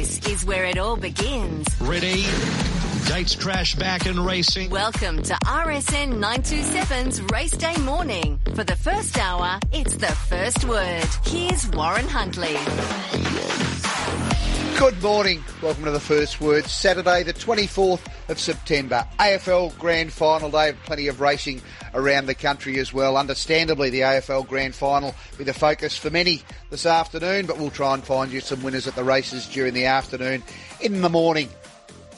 This is where it all begins. Ready? Dates crash back in racing. Welcome to RSN 927's Race Day Morning. For the first hour, it's the first word. Here's Warren Huntley. Good morning. Welcome to the first word. Saturday, the 24th of September. AFL Grand Final day. Plenty of racing around the country as well. Understandably, the AFL Grand Final be the focus for many this afternoon, but we'll try and find you some winners at the races during the afternoon. In the morning,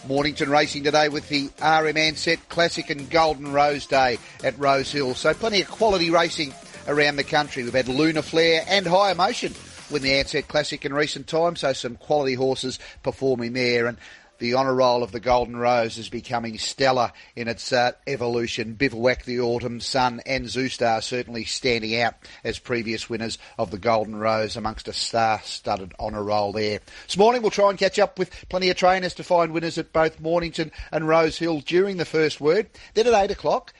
Mornington racing today with the RM Ansett Classic and Golden Rose Day at Rose Hill. So plenty of quality racing around the country. We've had Lunar Flare and High Emotion win the Ansett Classic in recent times, so some quality horses performing there. And the honour roll of the Golden Rose is becoming stellar in its uh, evolution. Bivouac, the Autumn Sun, and Zoustar certainly standing out as previous winners of the Golden Rose amongst a star-studded honour roll there. This morning we'll try and catch up with plenty of trainers to find winners at both Mornington and Rose Hill during the first word. Then at 8 o'clock,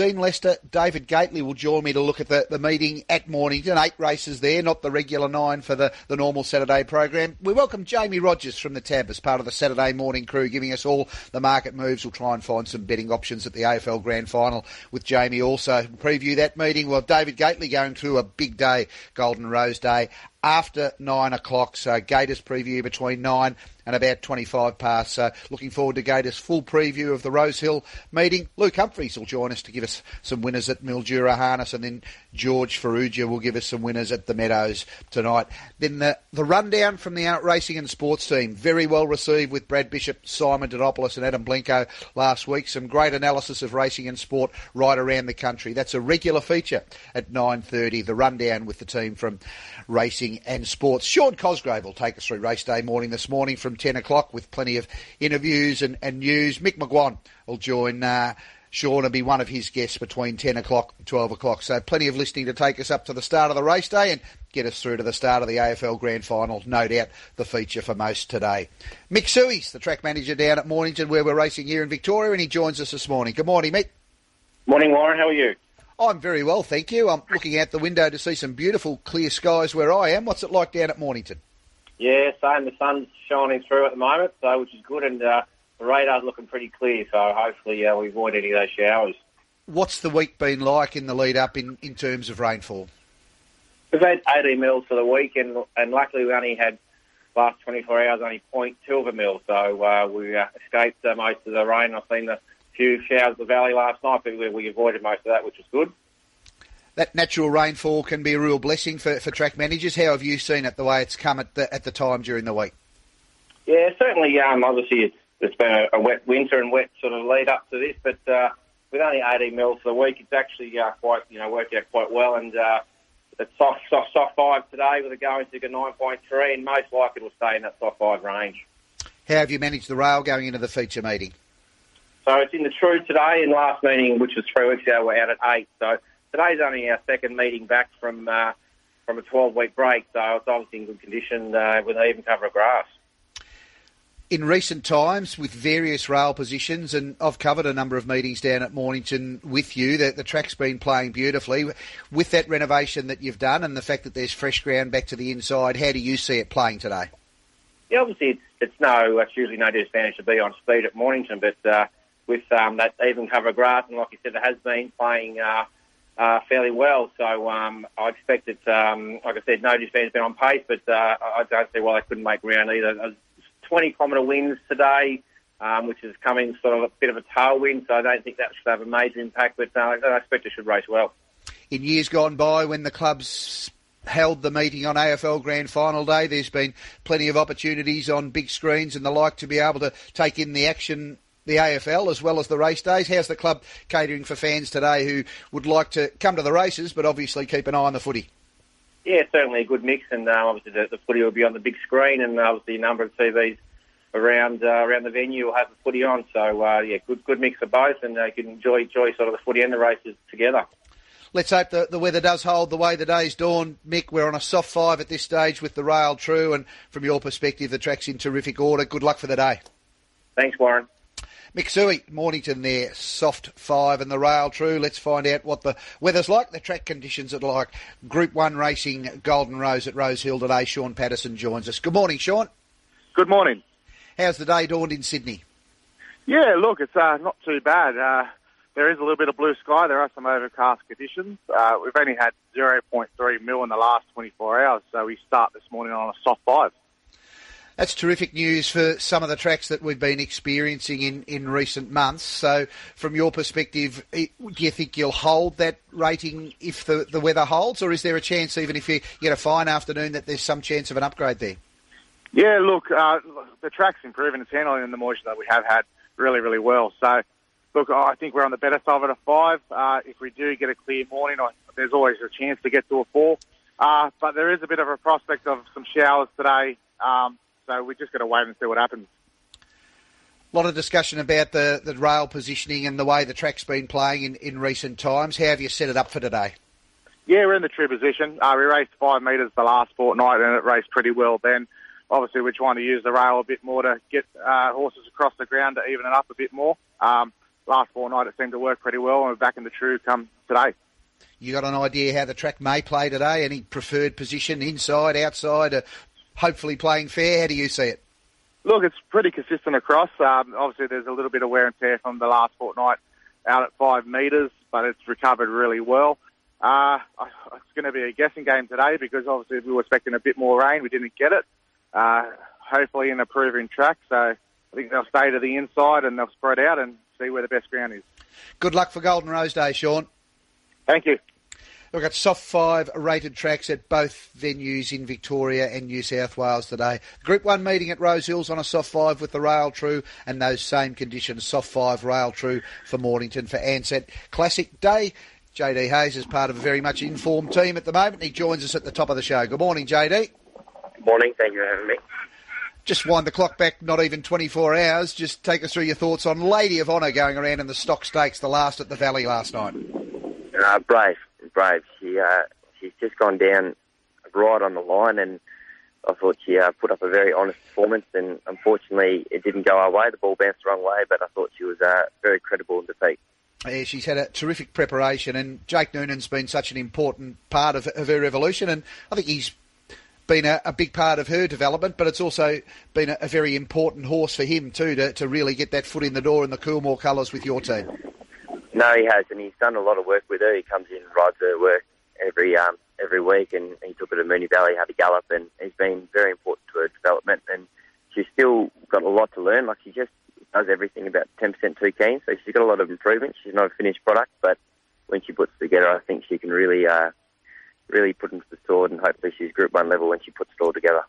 Dean Lester, David Gately will join me to look at the, the meeting at Mornington. Eight races there, not the regular nine for the, the normal Saturday program. We welcome Jamie Rogers from the TAB as part of the Saturday morning crew, giving us all the market moves. We'll try and find some betting options at the AFL Grand Final with Jamie also. Preview that meeting. Well, David Gately going through a big day, Golden Rose Day, after nine o'clock. So Gators preview between nine and about 25 past. So looking forward to Gators' full preview of the Rosehill meeting. Luke Humphreys will join us to give us some winners at Mildura Harness and then George Farrugia will give us some winners at the Meadows tonight. Then the, the rundown from the out racing and sports team. Very well received with Brad Bishop, Simon Donopoulos and Adam Blinko last week. Some great analysis of racing and sport right around the country. That's a regular feature at 9.30. The rundown with the team from racing and sports. Sean Cosgrave will take us through race day morning this morning from 10 o'clock with plenty of interviews and, and news. Mick McGuan will join uh, Sean and be one of his guests between 10 o'clock and 12 o'clock. So plenty of listening to take us up to the start of the race day and get us through to the start of the AFL Grand Final. No doubt the feature for most today. Mick Suey's the track manager down at Mornington where we're racing here in Victoria and he joins us this morning. Good morning, Mick. Morning, Warren. How are you? I'm very well, thank you. I'm looking out the window to see some beautiful clear skies where I am. What's it like down at Mornington? Yeah, same. The sun's shining through at the moment, so which is good, and uh, the radar's looking pretty clear. So hopefully uh, we avoid any of those showers. What's the week been like in the lead up in, in terms of rainfall? We've had 80 mils for the week, and and luckily we only had last 24 hours only 0.2 of a mil, so uh, we uh, escaped uh, most of the rain. I've seen the few showers in the valley last night, but we, we avoided most of that, which was good. That natural rainfall can be a real blessing for, for track managers. How have you seen it the way it's come at the, at the time during the week? Yeah, certainly. Um, obviously, it's, been a, a, wet winter and wet sort of lead up to this, but uh, with only 18 mils for the week, it's actually uh, quite you know worked out quite well. And uh, it's soft, soft, soft five today with a going to 9.3, and most likely it'll stay in that soft five range. How have you managed the rail going into the feature meeting? So it's in the true today. In last meeting, which was three weeks ago, we're out at eight. So today's only our second meeting back from uh, from a 12 week break. So it's obviously in good condition uh, with an even cover of grass. In recent times, with various rail positions, and I've covered a number of meetings down at Mornington with you, that the track's been playing beautifully. With that renovation that you've done and the fact that there's fresh ground back to the inside, how do you see it playing today? Yeah, obviously it's, it's no, it's usually no disadvantage to be on speed at Mornington, but uh, with um, that even cover grass, and like you said, it has been playing uh, uh, fairly well. So um, I expect it, um, like I said, no disadvantage been on pace, but uh, I don't see why they couldn't make ground either. 20 kilometre winds today, um, which is coming sort of a bit of a tailwind, so I don't think that should have a major impact, but uh, I expect it should race well. In years gone by, when the clubs held the meeting on AFL Grand Final Day. There's been plenty of opportunities on big screens and the like to be able to take in the action the AFL as well as the race days. How's the club catering for fans today who would like to come to the races but obviously keep an eye on the footy? Yeah, certainly a good mix, and uh, obviously the, the, footy will be on the big screen, and obviously a number of TVs around uh, around the venue will have the footy on. So uh, yeah, good good mix of both, and uh, you can enjoy enjoy sort of the footy and the races together. Let's hope the, the weather does hold the way the day's dawn. Mick, we're on a soft five at this stage with the rail true, and from your perspective, the track's in terrific order. Good luck for the day. Thanks, Warren. Mick Suey, Mornington there, soft five and the rail true. Let's find out what the weather's like, the track conditions are like. Group 1 racing Golden Rose at Rose Hill today. Sean Patterson joins us. Good morning, Sean. Good morning. How's the day dawned in Sydney? Yeah, look, it's uh, not too bad. Uh, there is a little bit of blue sky. There are some overcast conditions. Uh, we've only had 0.3 mil in the last 24 hours, so we start this morning on a soft five. That's terrific news for some of the tracks that we've been experiencing in, in recent months. So, from your perspective, do you think you'll hold that rating if the, the weather holds, or is there a chance, even if you get a fine afternoon, that there's some chance of an upgrade there? Yeah, look, uh, the track's improving. It's handling the moisture that we have had really, really well. So, look, I think we're on the better side of a five. Uh, if we do get a clear morning, there's always a chance to get to a four. Uh, but there is a bit of a prospect of some showers today. Um, so we're just going to wait and see what happens. A lot of discussion about the, the rail positioning and the way the track's been playing in, in recent times. How have you set it up for today? Yeah, we're in the true position. Uh, we raced five metres the last fortnight and it raced pretty well then. Obviously, we're trying to use the rail a bit more to get uh, horses across the ground to even it up a bit more. Um, last fortnight it seemed to work pretty well and we're back in the true come today. You got an idea how the track may play today? Any preferred position, inside, outside, uh, hopefully playing fair? How do you see it? Look, it's pretty consistent across. Um, obviously, there's a little bit of wear and tear from the last fortnight out at five metres, but it's recovered really well. Uh, it's going to be a guessing game today because obviously we were expecting a bit more rain. We didn't get it. Uh, hopefully, an improving track. So I think they'll stay to the inside and they'll spread out and see where the best ground is. Good luck for Golden Rose Day, Sean. Thank you. We've got soft five rated tracks at both venues in Victoria and New South Wales today. Group one meeting at Rose Hills on a soft five with the Rail True and those same conditions, soft five Rail True for Mornington for Ansett Classic Day. JD Hayes is part of a very much informed team at the moment. He joins us at the top of the show. Good morning, JD. Good morning. Thank you for having me. Just wind the clock back not even 24 hours. Just take us through your thoughts on Lady of Honour going around in the stock stakes, the last at the Valley last night. Uh, brave brave. She uh, she's just gone down right on the line, and I thought she uh, put up a very honest performance. And unfortunately, it didn't go our way. The ball bounced the wrong way, but I thought she was uh, very credible in defeat. Yeah, she's had a terrific preparation, and Jake Noonan's been such an important part of, of her evolution, and I think he's been a, a, big part of her development, but it's also been a, a, very important horse for him too to, to really get that foot in the door in the Coolmore colours with your team. No, he has, and he's done a lot of work with her. He comes in rides her work every um, every week, and he took her to Moonee Valley, had a gallop, and he's been very important to her development. And she's still got a lot to learn. Like she just does everything about 10% too keen, so she's got a lot of improvement. She's not a finished product, but when she puts together, I think she can really, uh, really put into the sword, and hopefully she's Group One level when she puts it all together.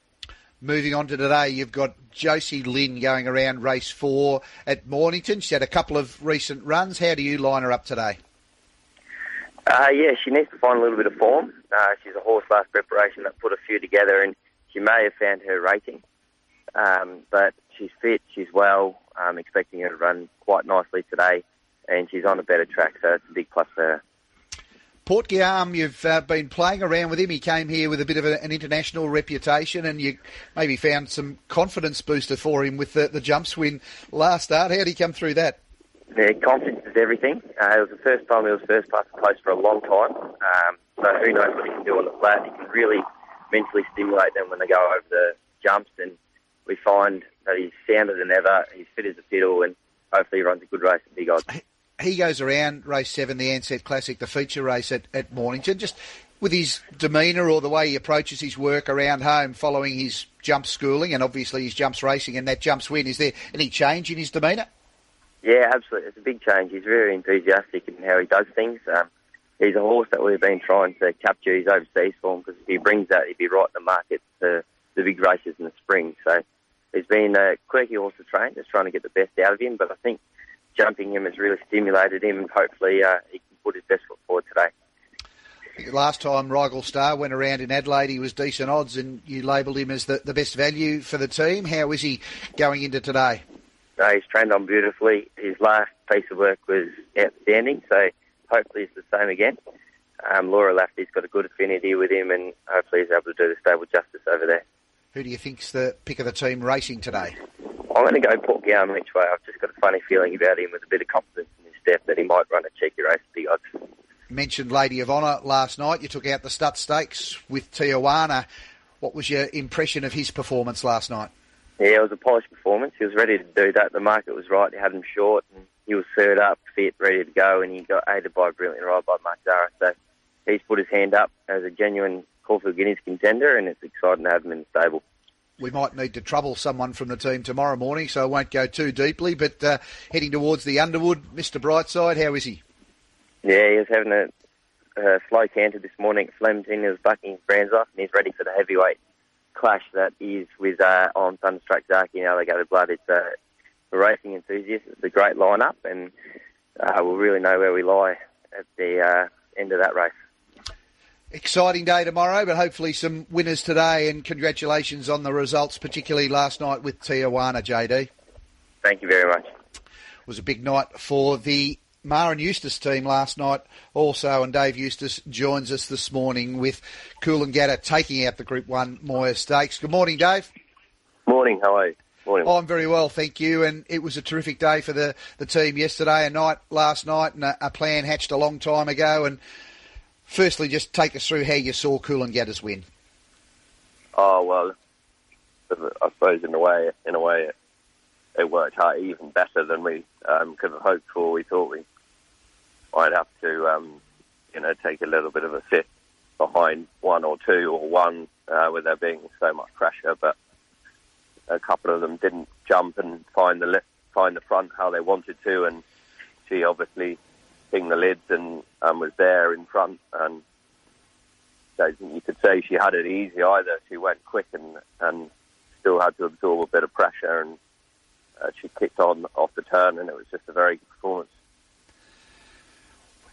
Moving on to today, you've got Josie Lynn going around race four at Mornington. She had a couple of recent runs. How do you line her up today? Uh, yeah, she needs to find a little bit of form. Uh, she's a horse last preparation that put a few together, and she may have found her rating. Um, but she's fit, she's well. I'm expecting her to run quite nicely today, and she's on a better track, so it's a big plus for her. Port Guillaume, you've uh, been playing around with him. He came here with a bit of a, an international reputation, and you maybe found some confidence booster for him with the, the jumps win last start. How did he come through that? Yeah, confidence is everything. Uh, it was the first time he was first past the post for a long time, um, so who knows what he can do on the flat. He can really mentally stimulate them when they go over the jumps, and we find that he's sounder than ever. He's fit as a fiddle, and hopefully he runs a good race at Big Odds he goes around race seven, the Ansett Classic, the feature race at, at Mornington, just with his demeanour or the way he approaches his work around home following his jump schooling and obviously his jumps racing and that jumps win. Is there any change in his demeanour? Yeah, absolutely. It's a big change. He's very enthusiastic in how he does things. Um, he's a horse that we've been trying to capture his overseas form because if he brings that, he'd be right in the market for the big races in the spring. So he's been a quirky horse to train, just trying to get the best out of him. But I think jumping him has really stimulated him, and hopefully uh, he can put his best foot forward today. Last time Rigel Star went around in Adelaide, he was decent odds, and you labelled him as the, the best value for the team. How is he going into today? No, he's trained on beautifully. His last piece of work was outstanding, so hopefully it's the same again. Um, Laura Lafferty's got a good affinity with him, and hopefully he's able to do the stable justice over there. Who do you think's the pick of the team racing today? I'm going to go Port Guillaume each way. I've just got a funny feeling about him with a bit of confidence in his step that he might run a cheeky race big odds. Mentioned Lady of Honour last night. You took out the Stutt Stakes with Tijuana. What was your impression of his performance last night? Yeah, it was a polished performance. He was ready to do that. The market was right. He had him short, and he was third up, fit, ready to go, and he got aided by a brilliant ride by Mark Zahra. So he's put his hand up as a genuine Caulfield Guineas contender, and it's exciting to have him in the stable. We might need to trouble someone from the team tomorrow morning, so I won't go too deeply. But uh, heading towards the Underwood, Mr. Brightside, how is he? Yeah, he was having a, slow canter this morning at Flemington. He bucking his brands off, and he's ready for the heavyweight clash that is with uh, on Thunderstruck Zaaki and Alligator Blood. It's a racing enthusiast. It's a great lineup, and uh, we'll really know where we lie at the uh, end of that race. Exciting day tomorrow, but hopefully some winners today. And congratulations on the results, particularly last night with Tijuana, JD. Thank you very much. It was a big night for the Maher and Eustace team last night also, and Dave Eustace joins us this morning with Coolangatta taking out the Group 1 Moir Stakes. Good morning, Dave. Morning, how are you? Morning. Oh, I'm very well, thank you. And it was a terrific day for the, the team yesterday, a night last night, and a, a plan hatched a long time ago. And firstly, just take us through how you saw Coolangatta's win. Oh well, I suppose in a way, in a way, it, it worked out even better than we um, could have hoped for. We thought we might have to, um, you know, take a little bit of a sit behind one or two or one, uh, with there being so much pressure, but a couple of them didn't jump and find the li- find the front how they wanted to, and she obviously the lids and, and was there in front. And so you could say she had it easy either. She went quick and and still had to absorb a bit of pressure, and uh, she kicked on off the turn, and it was just a very good performance.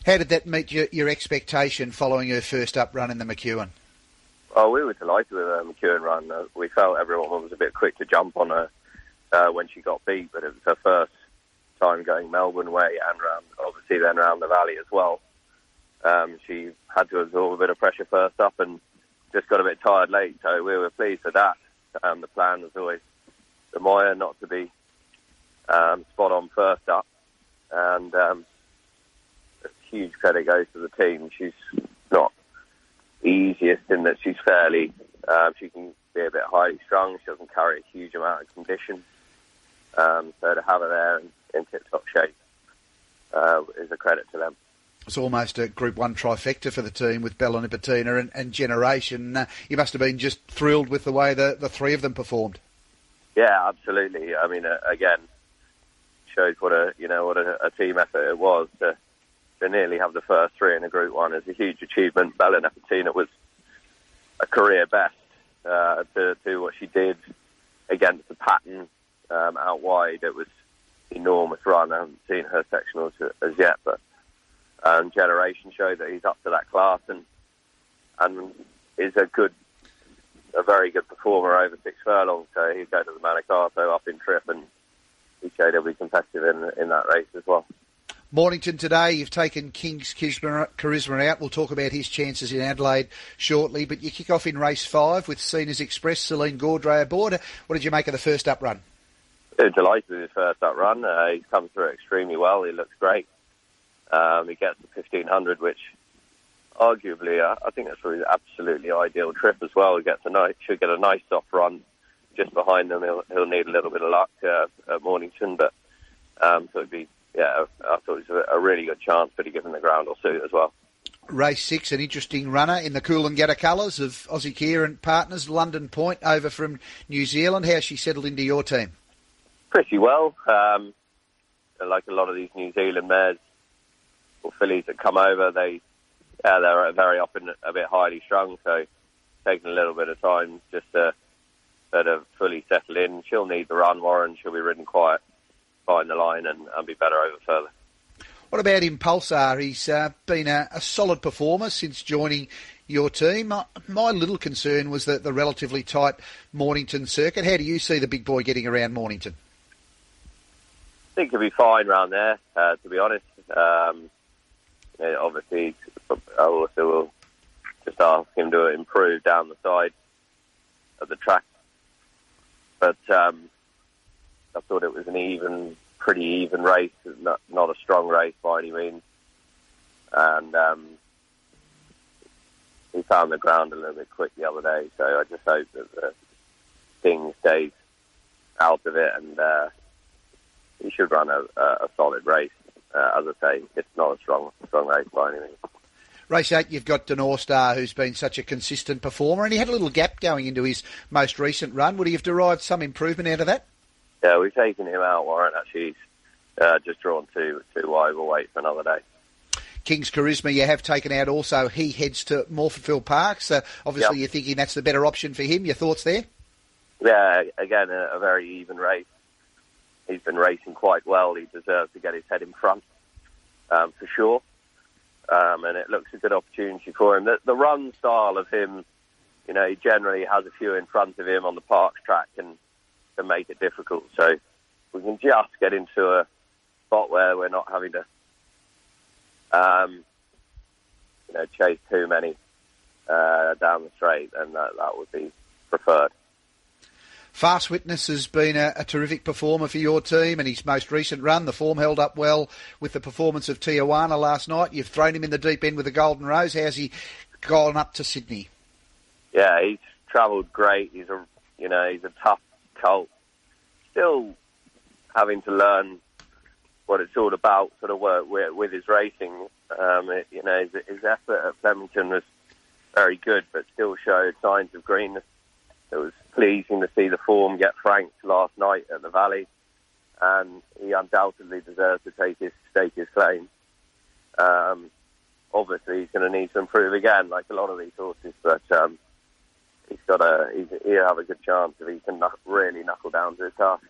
How did that meet your, your expectation following her first up run in the McEwen? Oh, we were delighted with her McEwen run. Uh, we felt everyone was a bit quick to jump on her uh, when she got beat, but it was her first time going Melbourne way and round, obviously then around the valley as well. Um, she had to absorb a bit of pressure first up and just got a bit tired late, so we were pleased with that. Um, the plan was always the Moir not to be um, spot on first up, and um, huge credit goes to the team. She's not easiest in that she's fairly, um, she can be a bit highly strung. She doesn't carry a huge amount of condition. Um, so to have her there in, in tip-top shape uh, is a credit to them. It's almost a Group 1 trifecta for the team with Bella Nipotina and, and Generation. Uh, you must have been just thrilled with the way the, the three of them performed. Yeah, absolutely. I mean, uh, again, shows what a you know what a, a team effort it was to to nearly have the first three in a Group One is a huge achievement. Bella Nipotina was a career best uh, to do what she did against the pattern um, out wide. It was enormous run. I haven't seen her sectionals as yet, but um, Generation showed that he's up to that class and and is a good, a very good performer over six furlongs. So he'll go to the Manikato up in trip, and he showed he'll be competitive in in that race as well. Mornington today, you've taken King's Charisma out. We'll talk about his chances in Adelaide shortly. But you kick off in race five with Cena's Express, Celine Gaudray aboard. What did you make of the first up run? Delighted with his first up run. Uh, he's come through extremely well. He looks great. Um, he gets the 1500, which arguably uh, I think that's really absolutely ideal trip as well. He gets a nice, should get a nice soft run just behind him. He'll, he'll need a little bit of luck uh, at Mornington, but um, so it'd be yeah, I thought it was a, really good chance, but he given the ground or suit as well. Race six, an interesting runner in the Coolangatta colours of Ozzie Kheir and partners, London Point over from New Zealand. How she settled into your team? Pretty well. Um, like a lot of these New Zealand mares or fillies that come over, they yeah, they're very often a bit highly strung, so taking a little bit of time just to sort of fully settle in. She'll need the run, Warren. She'll be ridden quiet find the line and, and be better over further. What about Impulsar? He's uh, been a, a, solid performer since joining your team. My, my, little concern was that the relatively tight Mornington circuit. How do you see the big boy getting around Mornington? Think he'll be fine around there, uh, to be honest. Um, obviously, I also will just ask him to improve down the side of the track. But um, I thought it was an even, pretty even race, not, not a strong race by any means. And um, he found the ground a little bit quick the other day, so I just hope that the thing stays out of it, and uh, he should run a, a, solid race. Uh, as I say, it's not a strong strong race by any means. Race eight, you've got Denor Star, who's been such a consistent performer, and he had a little gap going into his most recent run. Would he have derived some improvement out of that? Yeah, we've taken him out, Warren. Actually, he's uh, just drawn too too wide overweight for another day. King's Charisma, you have taken out also. He heads to Morphettville Park. So obviously, Yep. you're thinking that's the better option for him. Your thoughts there? Yeah, again, a, a very even race. He's been racing quite well. He deserves to get his head in front, um, for sure. Um, and it looks a good opportunity for him. The, the run style of him, you know, he generally has a few in front of him on the parks track and can make it difficult. So we can just get into a spot where we're not having to, um, you know, chase too many uh, down the straight, and that, that would be preferred. Fast Witness has been a, a terrific performer for your team, and his most recent run, the form held up well with the performance of Tijuana last night. You've thrown him in the deep end with the Golden Rose. How's he gone up to Sydney? yeah, he's travelled great. He's a you know he's a tough colt. Still having to learn what it's all about, sort of work with, with his racing. Um, it, you know, his, his effort at Flemington was very good, but still showed signs of greenness. It was pleasing to see the form get franked last night at the Valley, and he undoubtedly deserves to take his stake his claim. Um, obviously, he's going to need to improve again, like a lot of these horses, but um, he's got a he's, he'll have a good chance if he can really knuckle down to the task.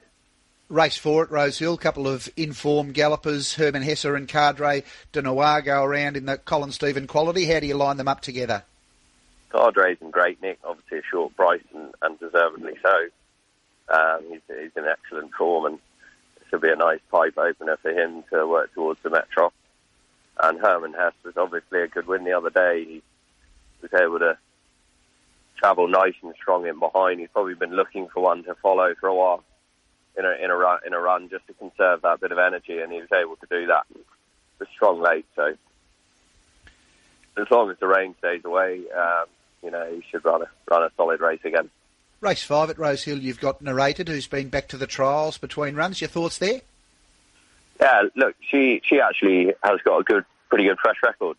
Race four at Rose Hill, couple of informed gallopers, Herman Hesse and Cadre de Noir go around in the Colin Stephen quality. How do you line them up together? Cadre's in great nick, obviously a short price and, and deservedly so. Um, he's, he's in excellent form and this will be a nice pipe opener for him to work towards the Metro. And Herman Hess was obviously a good win the other day. He was able to travel nice and strong in behind. He's probably been looking for one to follow for a while in a in a run, in a run just to conserve that bit of energy, and he was able to do that. It was strong late, so as long as the rain stays away, um, you know, he should run a run a solid race again. Race five at Rose Hill, you've got narrated, who's been back to the trials between runs. Your thoughts there? Yeah, look, she she actually has got a good, pretty good fresh record.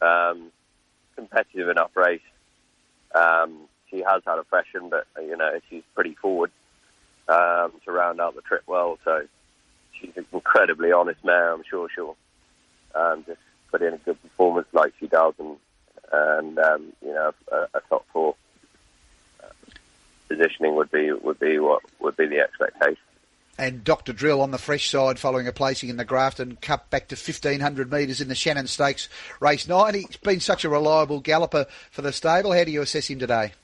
Um, competitive enough race. Um, she has had a freshen, but you know she's pretty forward um, to round out the trip well. So she's an incredibly honest mare. I'm sure she'll um, just put in a good performance like she does, and and um, you know a, a top four uh, positioning would be would be what would be the expectation. And Dr. Drill on the fresh side following a placing in the Grafton Cup back to 1500 metres in the Shannon Stakes race nine. He's been such a reliable galloper for the stable. How do you assess him today?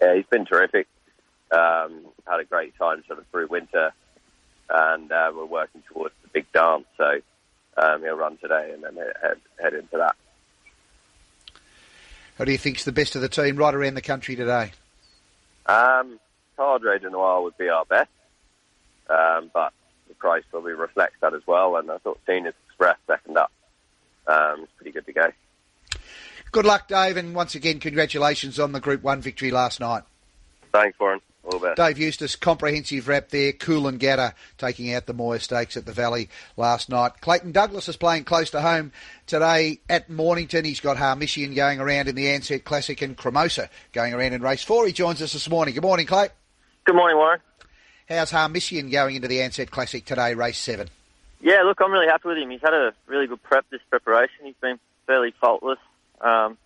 Yeah, he's been terrific. Um, had a great time sort of through winter, and uh, we're working towards the big dance. So um, he'll run today and then head head into that. Who do you think's the best of the team right around the country today? Um, Cadre de Noir would be our best, um, but the price probably reflects that as well. And I thought Cena's Express second up um, is pretty good to go. Good luck, Dave, and once again, congratulations on the Group 1 victory last night. Thanks, Warren. All the best. Dave Eustace, comprehensive wrap there. Coolangatta taking out the Moir Stakes at the Valley last night. Clayton Douglas is playing close to home today at Mornington. He's got Harmissian going around in the Ansett Classic and Cremosa going around in race four. He joins us this morning. Good morning, Clay. Good morning, Warren. How's Harmissian going into the Ansett Classic today, race seven? Yeah, look, I'm really happy with him. He's had a really good prep this preparation. He's been fairly faultless. Um,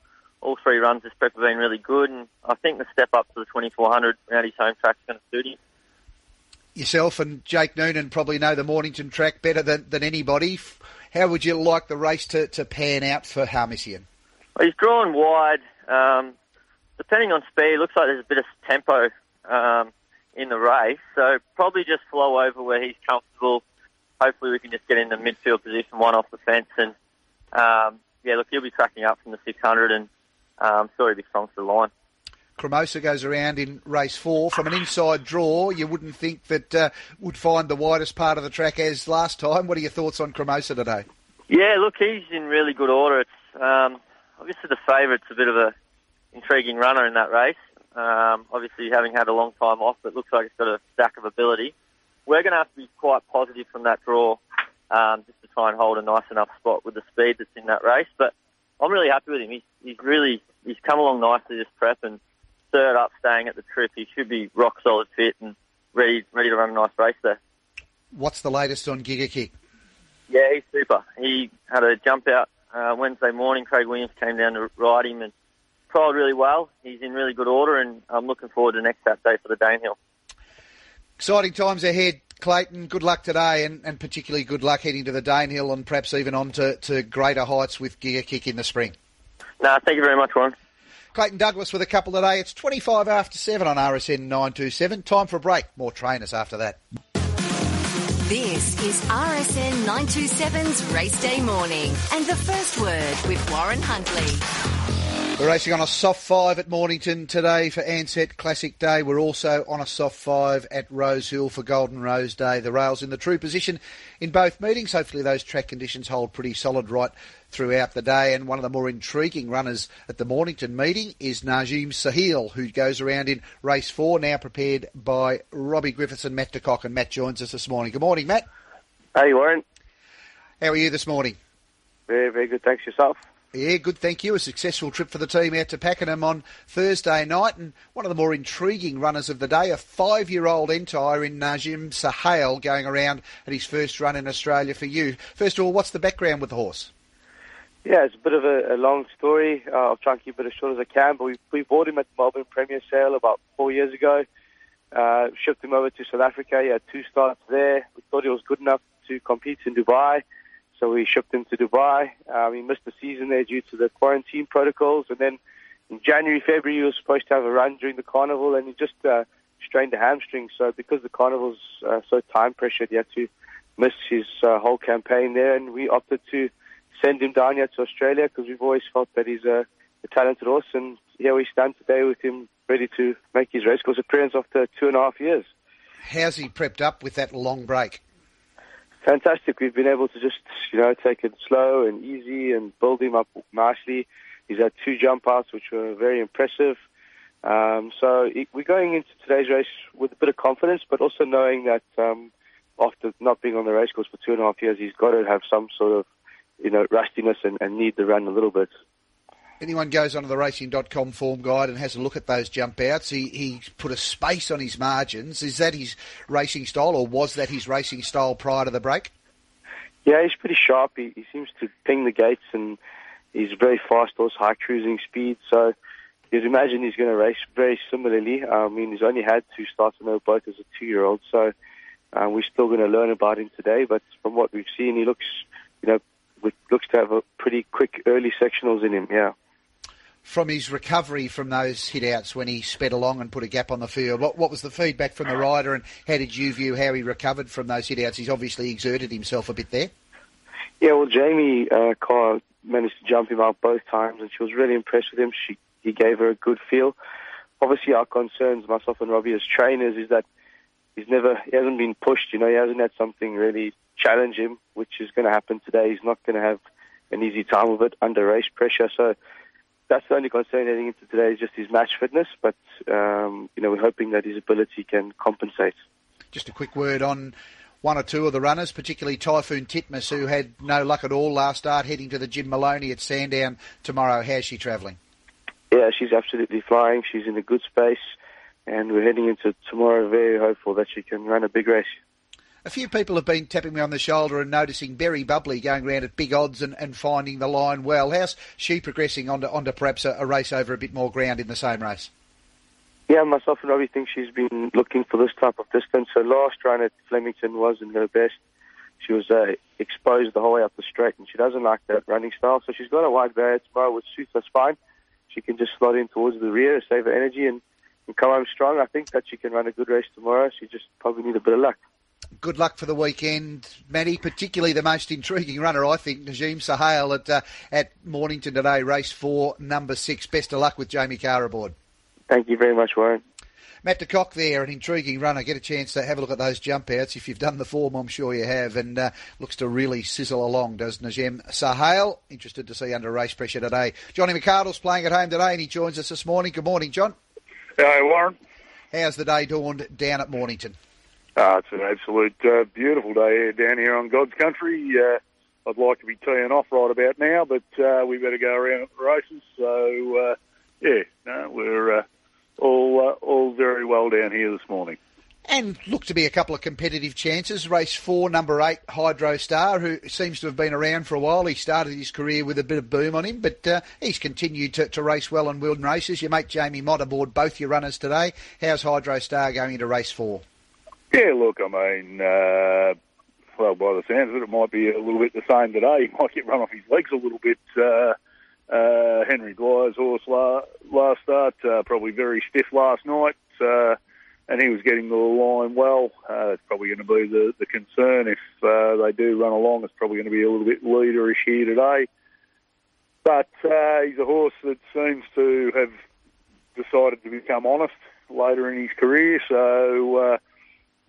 all three runs this prep have been really good, and I think the step up to the 2400 around his home track is going to suit him. Yourself and Jake Noonan probably know the Mornington track better than, than anybody. How would you like the race to, to pan out for Harmissian? Well, he's drawn wide. Um, depending on speed, looks like there's a bit of tempo um, in the race, so probably just flow over where he's comfortable. Hopefully, we can just get in the midfield position, one off the fence, and um, yeah, look, he'll be tracking up from the 600, and um, be strong to the line. Cremosa goes around in race four. From an inside draw, you wouldn't think that uh, would find the widest part of the track as last time. What are your thoughts on Cremosa today? Yeah, look, he's in really good order. It's um, obviously the favourite's a bit of a intriguing runner in that race. Um, obviously, having had a long time off, it looks like it's got a stack of ability. We're going to have to be quite positive from that draw, um, just to try and hold a nice enough spot with the speed that's in that race. But I'm really happy with him. He's, he's really he's come along nicely this prep and third up, staying at the trip. He should be rock solid fit and ready ready to run a nice race there. What's the latest on Giga Kick? Yeah, he's super. He had a jump out uh, Wednesday morning. Craig Williams came down to ride him and trialled really well. He's in really good order, and I'm looking forward to next Saturday for the Danehill. Exciting times ahead, Clayton. Good luck today, and, and particularly good luck heading to the Danehill and perhaps even on to, to greater heights with Giga Kick in the spring. No, thank you very much, Warren. Clayton Douglas with a couple today. It's 25 after 7 on RSN 927. Time for a break. More trainers after that. This is RSN 927's Race Day Morning and the first word with Warren Huntley. We're racing on a soft five at Mornington today for Ansett Classic Day. We're also on a soft five at Rosehill for Golden Rose Day. The rails in the true position in both meetings. Hopefully those track conditions hold pretty solid right throughout the day. And one of the more intriguing runners at the Mornington meeting is Najim Sahil, who goes around in race four, now prepared by Robbie Griffiths and Matt DeCock. And Matt joins us this morning. Good morning, Matt. Hey, Warren. How are you this morning? Very, very good. Thanks yourself. Yeah, good, thank you. A successful trip for the team out to Pakenham on Thursday night, and one of the more intriguing runners of the day, a five-year-old entire in Najim Sahale going around at his first run in Australia for you. First of all, what's the background with the horse? Yeah, it's a bit of a, a long story. Uh, I'll try and keep it as short as I can, but we, we bought him at the Melbourne Premier Sale about four years ago. Uh, shipped him over to South Africa. He had two starts there. We thought he was good enough to compete in Dubai. So we shipped him to Dubai. Um, he missed the season there due to the quarantine protocols. And then in January, February, he was supposed to have a run during the carnival and he just uh, strained a hamstring. So because the carnival's uh, so time pressured, he had to miss his uh, whole campaign there. And we opted to send him down here to Australia because we've always felt that he's a, a talented horse. And here we stand today with him ready to make his racecourse appearance after two and a half years. How's he prepped up with that long break? Fantastic. We've been able to just, you know, take it slow and easy and build him up nicely. He's had two jump outs, which were very impressive. Um, so we're going into today's race with a bit of confidence, but also knowing that um, after not being on the racecourse for two and a half years, he's got to have some sort of, you know, rustiness and, and need the run a little bit anyone goes onto the racing.com form guide and has a look at those jump outs, he, he put a space on his margins. Is that his racing style, or was that his racing style prior to the break? Yeah, he's pretty sharp. He, he seems to ping the gates, and he's very fast horse, high cruising speed. So you'd imagine he's going to race very similarly. I mean, he's only had two starts in no both as a two-year-old, so uh, we're still going to learn about him today. But from what we've seen, he looks, you know, looks to have a pretty quick early sectionals in him. Yeah from his recovery from those hit outs when he sped along and put a gap on the field? What, what was the feedback from the rider, and how did you view how he recovered from those hit outs? He's obviously exerted himself a bit there. Yeah, well, Jamie uh, Kah managed to jump him out both times, and she was really impressed with him. She he gave her a good feel. Obviously, our concerns, myself and Robbie as trainers, is that he's never he hasn't been pushed. You know, he hasn't had something really challenge him, which is going to happen today. He's not going to have an easy time of it under race pressure. So that's the only concern heading into today is just his match fitness. But um, you know, we're hoping that his ability can compensate. Just a quick word on one or two of the runners, particularly Typhoon Titmus, who had no luck at all last start, heading to the Jim Moloney at Sandown tomorrow. How's she travelling? Yeah, she's absolutely flying. She's in a good space, and we're heading into tomorrow very hopeful that she can run a big race. A few people have been tapping me on the shoulder and noticing Berry Bubbly going around at big odds and, and finding the line well. How's she progressing onto, onto perhaps a, a race over a bit more ground in the same race? Yeah, myself and Robbie think she's been looking for this type of distance. Her last run at Flemington wasn't her best. She was uh, exposed the whole way up the straight, and she doesn't like that running style. So she's got a wide barrier tomorrow, which suits her fine. She can just slot in towards the rear, save her energy, and, and come home strong. I think that she can run a good race tomorrow. She just probably need a bit of luck good luck for the weekend, Matty. Particularly the most intriguing runner, I think, Najim Sahale at uh, at Mornington today, race four, number six. Best of luck with Jamie Kah aboard. Thank you very much, Warren. Matt de DeCock there, an intriguing runner. Get a chance to have a look at those jump outs. If you've done the form, I'm sure you have. And uh, looks to really sizzle along, does Najim Sahale. Interested to see under race pressure today. Johnny McArdle's playing at home today and he joins us this morning. Good morning, John. Hey, Warren. How's the day dawned down at Mornington? Uh, it's an absolute uh, beautiful day down here on God's country. Uh, I'd like to be teeing off right about now, but uh, we better go around at the races. So, uh, yeah, no, we're uh, all uh, all very well down here this morning. And look to be a couple of competitive chances. Race four, number eight, Hydro Star, who seems to have been around for a while. He started his career with a bit of boom on him, but uh, he's continued to, to race well and win races. Your mate Jamie Mott aboard both your runners today. How's Hydro Star going into race four? Yeah, look, I mean, uh, well, by the sounds of it, it might be a little bit the same today. He might get run off his legs a little bit. Uh, uh, Henry Dwyer's horse la- last start, uh, probably very stiff last night. Uh, and he was getting the line well. Uh, probably going to be the, the concern if uh, they do run along. It's probably going to be a little bit leaderish here today. But uh, he's a horse that seems to have decided to become honest later in his career, so uh,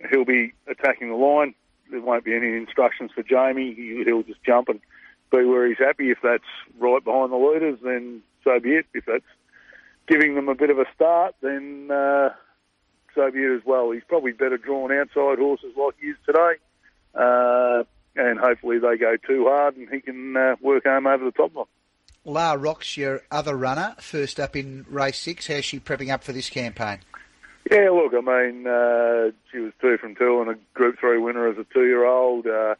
he'll be attacking the line. There won't be any instructions for Jamie. He, he'll just jump and be where he's happy. If that's right behind the leaders, then so be it. If that's giving them a bit of a start, then uh, so be it as well. He's probably better drawn outside horses like he is today. Uh, and hopefully they go too hard and he can uh, work home over the top line. La Rock's your other runner, first up in race six. How's she prepping up for this campaign? Yeah, look, I mean, uh, she was two from two and a Group 3 winner as a two-year-old. Uh,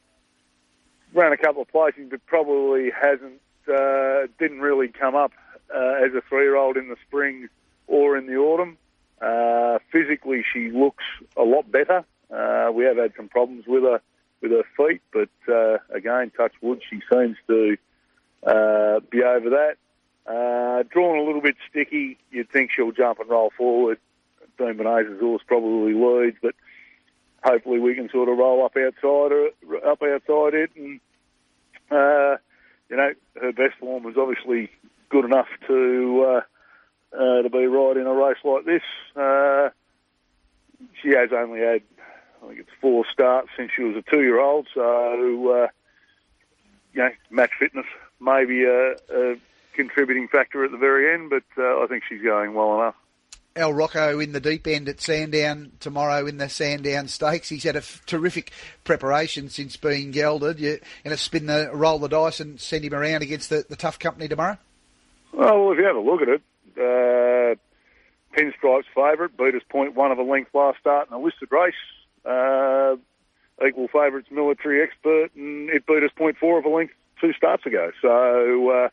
ran a couple of places, but probably hasn't, uh, didn't really come up uh, as a three-year-old in the spring or in the autumn. Uh, physically, she looks a lot better. Uh, we have had some problems with her with her feet, but again, touch wood, she seems to be over that. Drawn a little bit sticky, you'd think she'll jump and roll forward. Benaze's horse probably leads, but hopefully we can sort of roll up outside her, up outside it, and uh, you know her best form was obviously good enough to. Uh, uh, to be right in a race like this. Uh, she has only had, I think it's four starts since she was a two-year-old, so uh, you know, match fitness may be a, a contributing factor at the very end, but uh, I think she's going well enough. El Rocco in the deep end at Sandown tomorrow in the Sandown Stakes. He's had a f- terrific preparation since being gelded. You going to spin the roll the dice and send him around against the, the tough company tomorrow? Well, if you have a look at it, uh, Pinstripe's favourite, beat us point one of a length last start in a listed race. Uh, equal favourites, military expert, and it beat us point four of a length two starts ago. So, uh,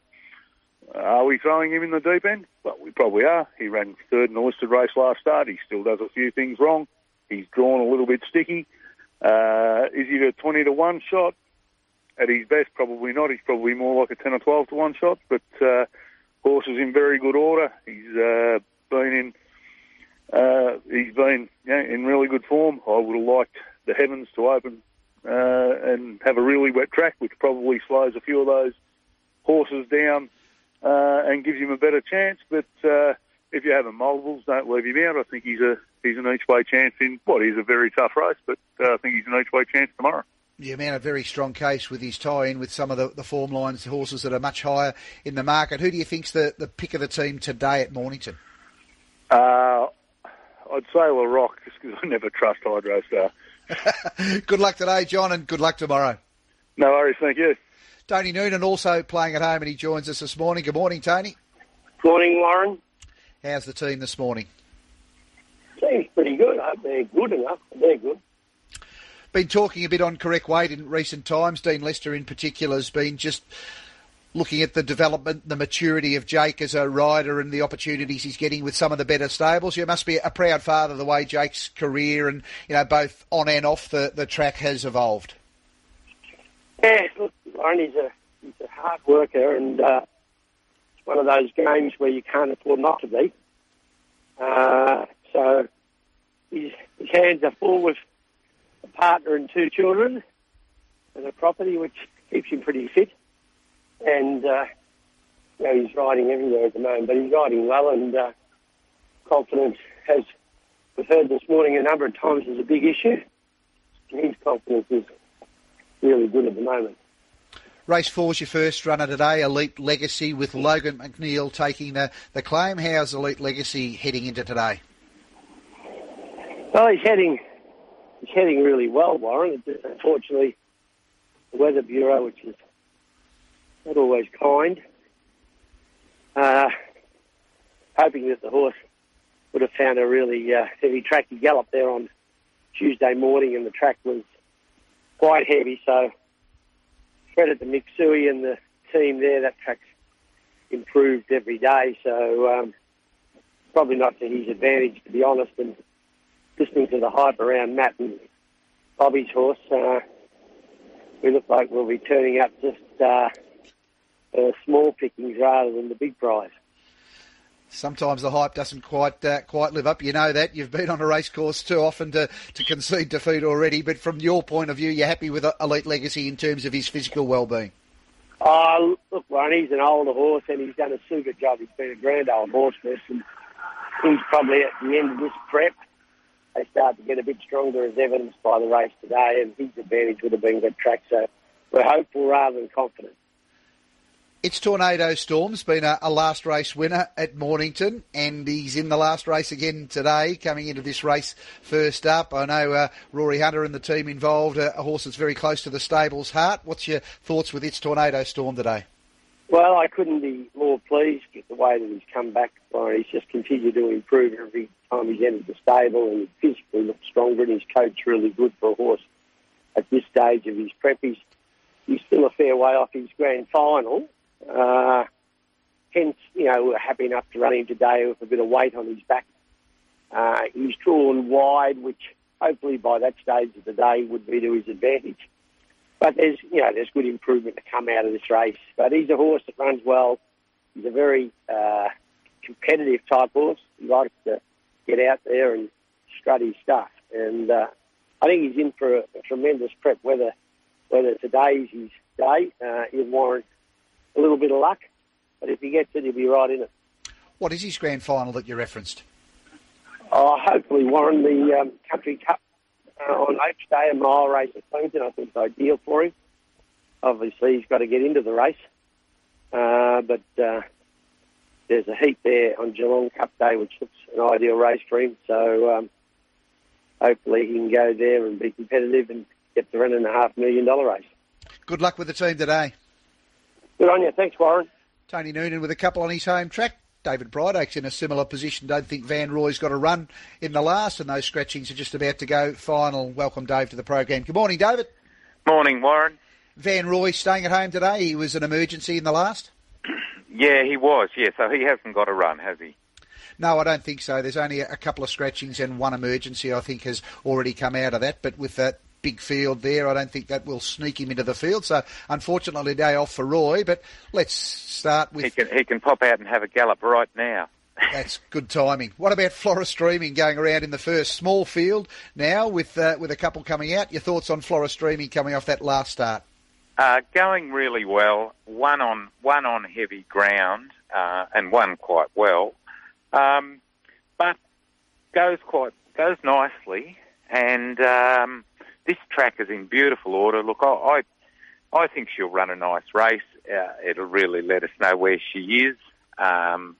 are we throwing him in the deep end? Well, we probably are. He ran third in the listed race last start. He still does a few things wrong. He's drawn a little bit sticky. Uh, is he a 20 to 1 shot? At his best, probably not. He's probably more like a 10 or 12 to 1 shot, but uh, horse is in very good order. He's uh, been in uh, he's been in really good form. I would have liked the heavens to open uh, and have a really wet track, which probably slows a few of those horses down uh, and gives him a better chance. But uh, if you have him multiples, don't leave him out. I think he's a he's an each way chance in what is a very tough race, but uh, I think he's an each way chance tomorrow. Yeah, man, a very strong case with his tie-in with some of the, the form lines, the horses that are much higher in the market. Who do you think's the, the pick of the team today at Mornington? Uh, I'd say La Rock, just because I never trust Hydro Star. good luck today, John, and good luck tomorrow. No worries, thank you. Tony Noonan also playing at home, and he joins us this morning. Good morning, Tony. Morning, Warren. How's the team this morning? Team's pretty good. I hope they're good enough. They're good. Been talking a bit on correct weight in recent times. Dean Lester, in particular, has been just looking at the development, the maturity of Jake as a rider, and the opportunities he's getting with some of the better stables. You must be a proud father the way Jake's career and you know both on and off the, the track has evolved. Yeah, look, he's a he's a hard worker, and uh, it's one of those games where you can't afford not to be. Uh, so his, his hands are full with a partner and two children and a property, which keeps him pretty fit. And uh, you know, he's riding everywhere at the moment, but he's riding well, and uh, confidence has. We've heard this morning a number of times is a big issue. His confidence is really good at the moment. Race four's your first runner today, Elite Legacy, with Logan McNeil taking the, the claim. How's Elite Legacy heading into today? Well, he's heading he's heading really well, Warren. Unfortunately the Weather Bureau, which is not always kind, uh, hoping that the horse would have found a really uh, heavy track to gallop there on Tuesday morning, and the track was quite heavy. So credit to Mick Suey and the team there. That track's improved every day. So um, probably not to his advantage, to be honest. And listening to the hype around Matt and Bobby's horse, uh, we look like we'll be turning up just uh, uh, small pickings rather than the big prize. Sometimes the hype doesn't quite uh, quite live up. You know that you've been on a race course too often to, to concede defeat already. But from your point of view, you're happy with Elite Legacy in terms of his physical well-being. Oh, look, Warren, he's an older horse and he's done a super job. He's been a grand old horse for he's probably at the end of this prep. They start to get a bit stronger, as evidenced by the race today, and his advantage would have been good track. So we're hopeful rather than confident. It's Tornado Storm's been a, a, last race winner at Mornington, and he's in the last race again today, coming into this race first up. I know uh, Rory Hunter and the team involved, uh, a horse that's very close to the stable's heart. What's your thoughts with its Tornado Storm today? Well, I couldn't be more pleased with the way that he's come back. He's just continued to improve every time he's entered the stable, and he physically looks stronger, and his coat's really good for a horse at this stage of his prep. He's, he's still a fair way off his grand final. Uh, hence, you know, we're happy enough to run him today with a bit of weight on his back. Uh, he's drawn wide, which hopefully by that stage of the day would be to his advantage. But there's, you know, there's good improvement to come out of this race. But he's a horse that runs well. He's a very uh, competitive type horse. He likes to get out there and strut his stuff. And uh, I think he's in for a, a, tremendous prep. Whether whether today's his day, uh, he'll a little bit of luck. But if he gets it, he'll be right in it. What is his grand final that you referenced? Oh, hopefully Warren the um, Country Cup uh, on each day, a mile race at Queensland. I think it's ideal for him. Obviously, he's got to get into the race, uh, but uh, there's a heat there on Geelong Cup Day, which looks an ideal race for him. So um, hopefully, he can go there and be competitive and get the run and a half million dollar race. Good luck with the team today. Good on you. Thanks, Warren. Tony Noonan with a couple on his home track. David Brideoake's in a similar position. Don't think Van Roy's got a run in the last, and those scratchings are just about to go final. Welcome, Dave, to the program. Good morning, David. Morning, Warren. Van Roy staying at home today. He was an emergency in the last. Yeah, he was. Yeah, so he hasn't got a run, has he? No, I don't think so. There's only a couple of scratchings and one emergency. I think has already come out of that. But with that big field there. I don't think that will sneak him into the field. So unfortunately, day off for Roy. But let's start with. He can he can pop out and have a gallop right now. That's good timing. What about Flora Streaming going around in the first small field now with uh, with a couple coming out? Your thoughts on Flora Streaming coming off that last start? Uh, going really well. One on one on heavy ground uh, and one quite well, um, but goes quite goes nicely and um, this track is in beautiful order. Look, I, I, I think she'll run a nice race. Uh, it'll really let us know where she is. Um,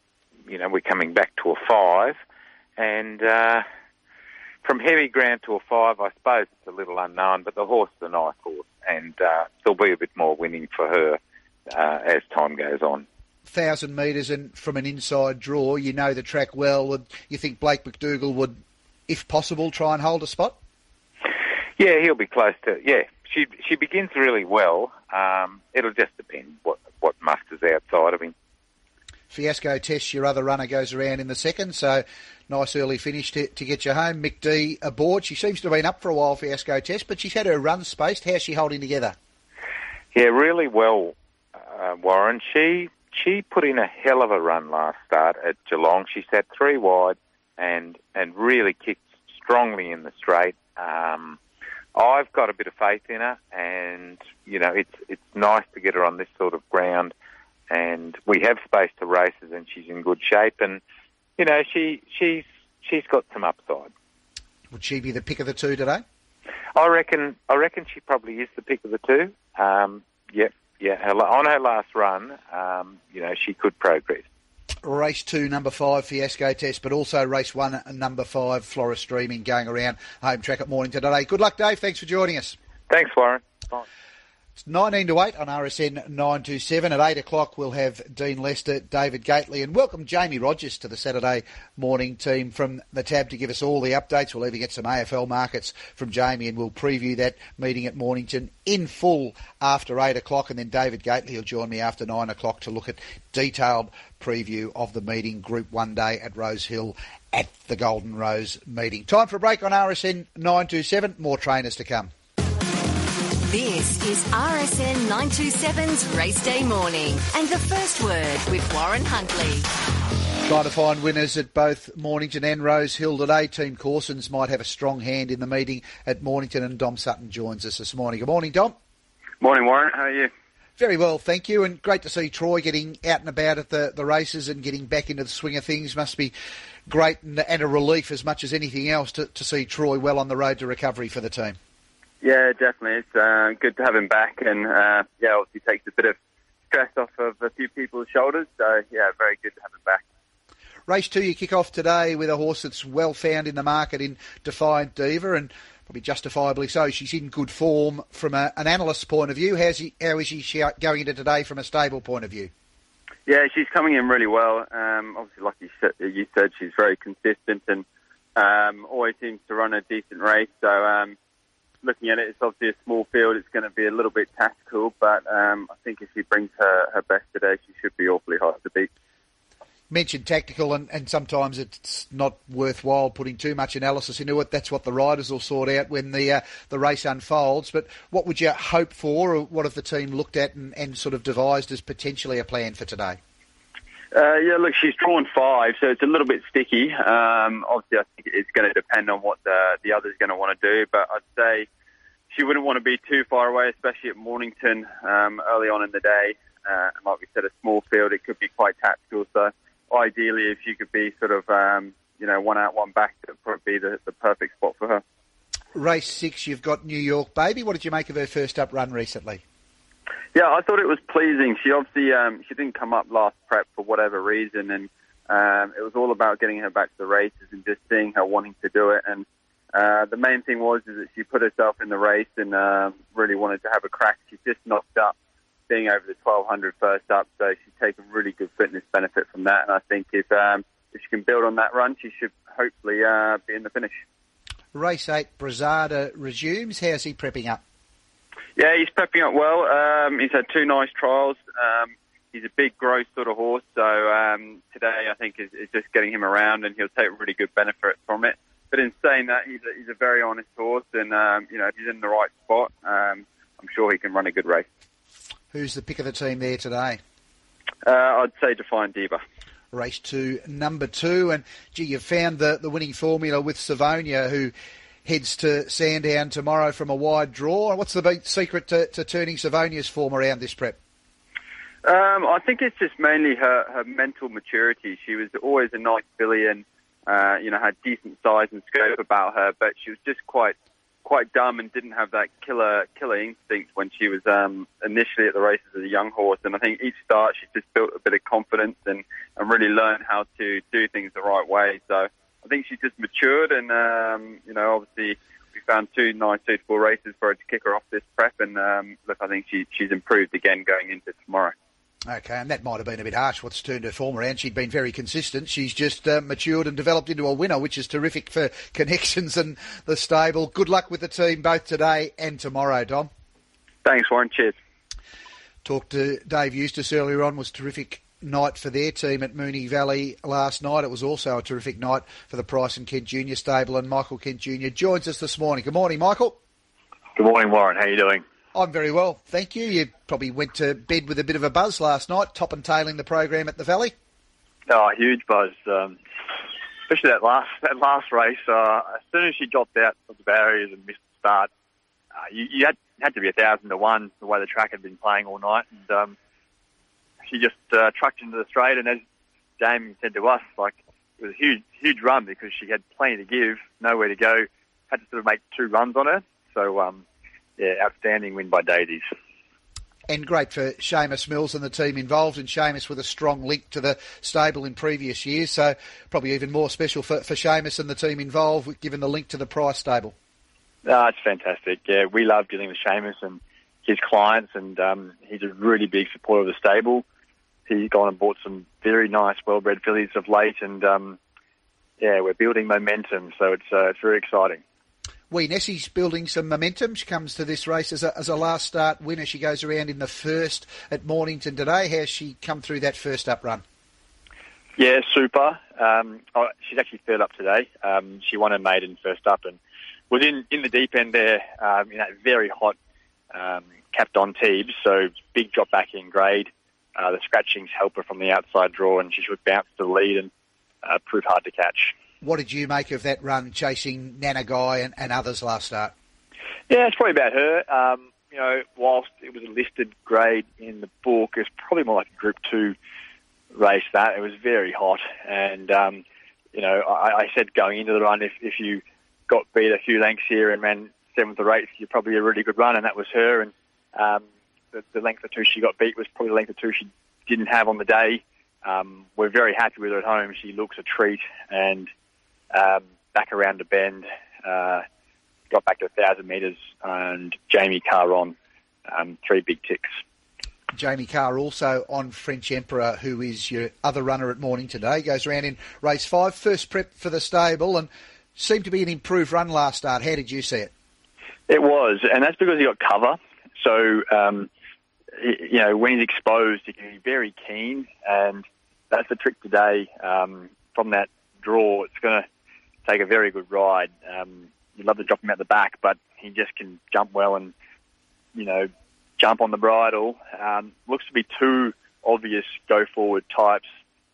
you know, we're coming back to a five, and uh, from heavy ground to a five, I suppose it's a little unknown, but the horse is a nice horse, and uh, there'll be a bit more winning for her uh, as time goes on. Thousand metres and from an inside draw, you know the track well. You think Blake McDougall would, if possible, try and hold a spot? Yeah, he'll be close to. Yeah, she she begins really well. Um, it'll just depend what what musters outside of him. Fiasco Test, your other runner goes around in the second, so nice early finish to, to get you home. McD aboard. She seems to have been up for a while, Fiasco Test, but she's had her run spaced. How's she holding together? Yeah, really well, uh, Warren. She she put in a hell of a run last start at Geelong. She sat three wide and and really kicked strongly in the straight. Um, I've got a bit of faith in her, and you know it's it's nice to get her on this sort of ground, and we have space to races, and she's in good shape, and you know she she's she's got some upside. Would she be the pick of the two today? I reckon I reckon she probably is the pick of the two. Um, yep, yeah, her, on her last run, um, you know, she could progress. Race two, number five, Fiasco Test, but also race one, number five, Flora Streaming, going around home track at Mornington today. Good luck, Dave. Thanks for joining us. Thanks, Warren. Bye. It's 19 to 8 on RSN 927. At 8 o'clock, we'll have Dean Lester, David Gately, and welcome Jamie Rogers to the Saturday morning team from the tab to give us all the updates. We'll even get some AFL markets from Jamie, and we'll preview that meeting at Mornington in full after 8 o'clock. And then David Gately will join me after 9 o'clock to look at detailed preview of the meeting, Group 1 day at Rose Hill at the Golden Rose meeting. Time for a break on RSN 927. More trainers to come. This is RSN 927's Race Day Morning and the first word with Warren Huntley. Trying to find winners at both Mornington and Rose Hill today. Team Corstens might have a strong hand in the meeting at Mornington, and Dom Sutton joins us this morning. Good morning, Dom. Morning, Warren. How are you? Very well, thank you, and great to see Troy getting out and about at the, the races and getting back into the swing of things. Must be great and, and a relief as much as anything else to, to see Troy well on the road to recovery for the team. Yeah, definitely. It's uh, good to have him back, and uh, yeah, obviously takes a bit of stress off of a few people's shoulders. So yeah, very good to have him back. Race two, you kick off today with a horse that's well found in the market in Defiant Diva, and probably justifiably so. She's in good form from a, an analyst's point of view. How's he, how is she going into today from a stable point of view? Yeah, she's coming in really well. Um, obviously, like you said, you said, she's very consistent and um, always seems to run a decent race. So um, looking at it, it's obviously a small field. It's going to be a little bit tactical, but um, I think if she brings her, her best today, she should be awfully hard to beat. Mentioned tactical, and, and sometimes it's not worthwhile putting too much analysis into it. That's what the riders will sort out when the uh, the race unfolds. But what would you hope for, or what have the team looked at and, and sort of devised as potentially a plan for today? Uh, yeah, look, she's drawn five, so it's a little bit sticky. Um, obviously, I think it's going to depend on what the the other's going to want to do, but I'd say she wouldn't want to be too far away, especially at Mornington um, early on in the day. Uh, and like we said, a small field, it could be quite tactical. So ideally, if you could be sort of um, you know one out, one back, that would be the, the perfect spot for her. Race six, you've got New York Baby. What did you make of her first up run recently? Yeah, I thought it was pleasing. She obviously um, she didn't come up last prep for whatever reason, and um, it was all about getting her back to the races and just seeing her wanting to do it. And uh, the main thing was is that she put herself in the race and um, really wanted to have a crack. She just knocked up being over the 1200 first up, so she's taken really good fitness benefit from that. And I think if um, if she can build on that run, she should hopefully uh, be in the finish. Race eight, Brazada resumes. How's he prepping up? Yeah, he's prepping up well. Um, he's had two nice trials. Um, he's a big, gross sort of horse. So um, today, I think, is, is just getting him around, and he'll take really good benefit from it. But in saying that, he's a, he's a very honest horse, and um, you know, if he's in the right spot, um, I'm sure he can run a good race. Who's the pick of the team there today? Uh, I'd say Defiant Diva. Race two, number two, and gee, you found the, the winning formula with Savonia, who heads to Sandown tomorrow from a wide draw. What's the big secret to, to turning Savonia's form around this prep? Um, I think it's just mainly her, her mental maturity. She was always a nice filly and, uh, you know, had decent size and scope about her, but she was just quite quite dumb and didn't have that killer killer instinct when she was um, initially at the races as a young horse. And I think each start she just built a bit of confidence and, and really learned how to do things the right way. So I think she's just matured, and um, you know, obviously we found two nice suitable races for her to kick her off this prep. And um, look, I think she, she's improved again going into tomorrow. Okay, and that might have been a bit harsh what's turned her form around. She'd been very consistent. She's just uh, matured and developed into a winner, which is terrific for connections and the stable. Good luck with the team both today and tomorrow, Dom. Thanks, Warren. Cheers. Talked to Dave Eustace earlier on, was terrific night for their team at Moonee Valley last night. It was also a terrific night for the Price and Kent Junior stable, and Michael Kent Jr. joins us this morning. Good morning, Michael. Good morning, Warren. How are you doing? I'm very well, thank you. You probably went to bed with a bit of a buzz last night, top and tailing the program at the Valley. Oh, huge buzz, um, especially that last that last race. Uh, as soon as she dropped out of the barriers and missed the start, uh, you, you had had to be a thousand to one the way the track had been playing all night, and um, she just uh, trucked into the straight. And as Jamie said to us, like it was a huge huge run because she had plenty to give, nowhere to go, had to sort of make two runs on her. So um, yeah, outstanding win by Daisies. and great for Seamus Mills and the team involved, and Seamus with a strong link to the stable in previous years. So probably even more special for, for Seamus and the team involved, given the link to the Price stable. Ah, it's fantastic. Yeah, we love dealing with Seamus and his clients, and um, he's a really big supporter of the stable. He's gone and bought some very nice, well-bred fillies of late, and um, yeah, we're building momentum, so it's uh, it's very exciting. Wee Nessie's building some momentum. She comes to this race as a, as a last start winner. She goes around in the first at Mornington today. How's she come through that first up run? Yeah, super. Um, oh, she's actually third up today. Um, she won her maiden first up and was in, in the deep end there um, in that very hot um, capped on Teebs. So big drop back in grade. Uh, the scratchings help her from the outside draw and she should bounce to the lead and uh, prove hard to catch. What did you make of that run chasing Nana Guy and, and others last start? Yeah, it's probably about her. Um, you know, whilst it was a listed grade in the book, it's probably more like a Group Two race. That it was very hot, and um, you know, I, I said going into the run, if if you got beat a few lengths here and ran seventh or eighth, you're probably a really good run, and that was her. And um, the, the length of two she got beat was probably the length of two she didn't have on the day. Um, we're very happy with her at home. She looks a treat, and um, back around the bend, uh, got back to a thousand metres, and Jamie Kah on um, three big ticks. Jamie Kah also on French Emperor, who is your other runner at morning today. Goes around in race five, first prep for the stable, and seemed to be an improved run last start. How did you see it? It was, and that's because he got cover. So, um, you know, when he's exposed, he can be very keen, and that's the trick today. Um, from that draw, it's going to take a very good ride. Um, you'd love to drop him at the back, but he just can jump well and, you know, jump on the bridle. Um, looks to be two obvious go forward types,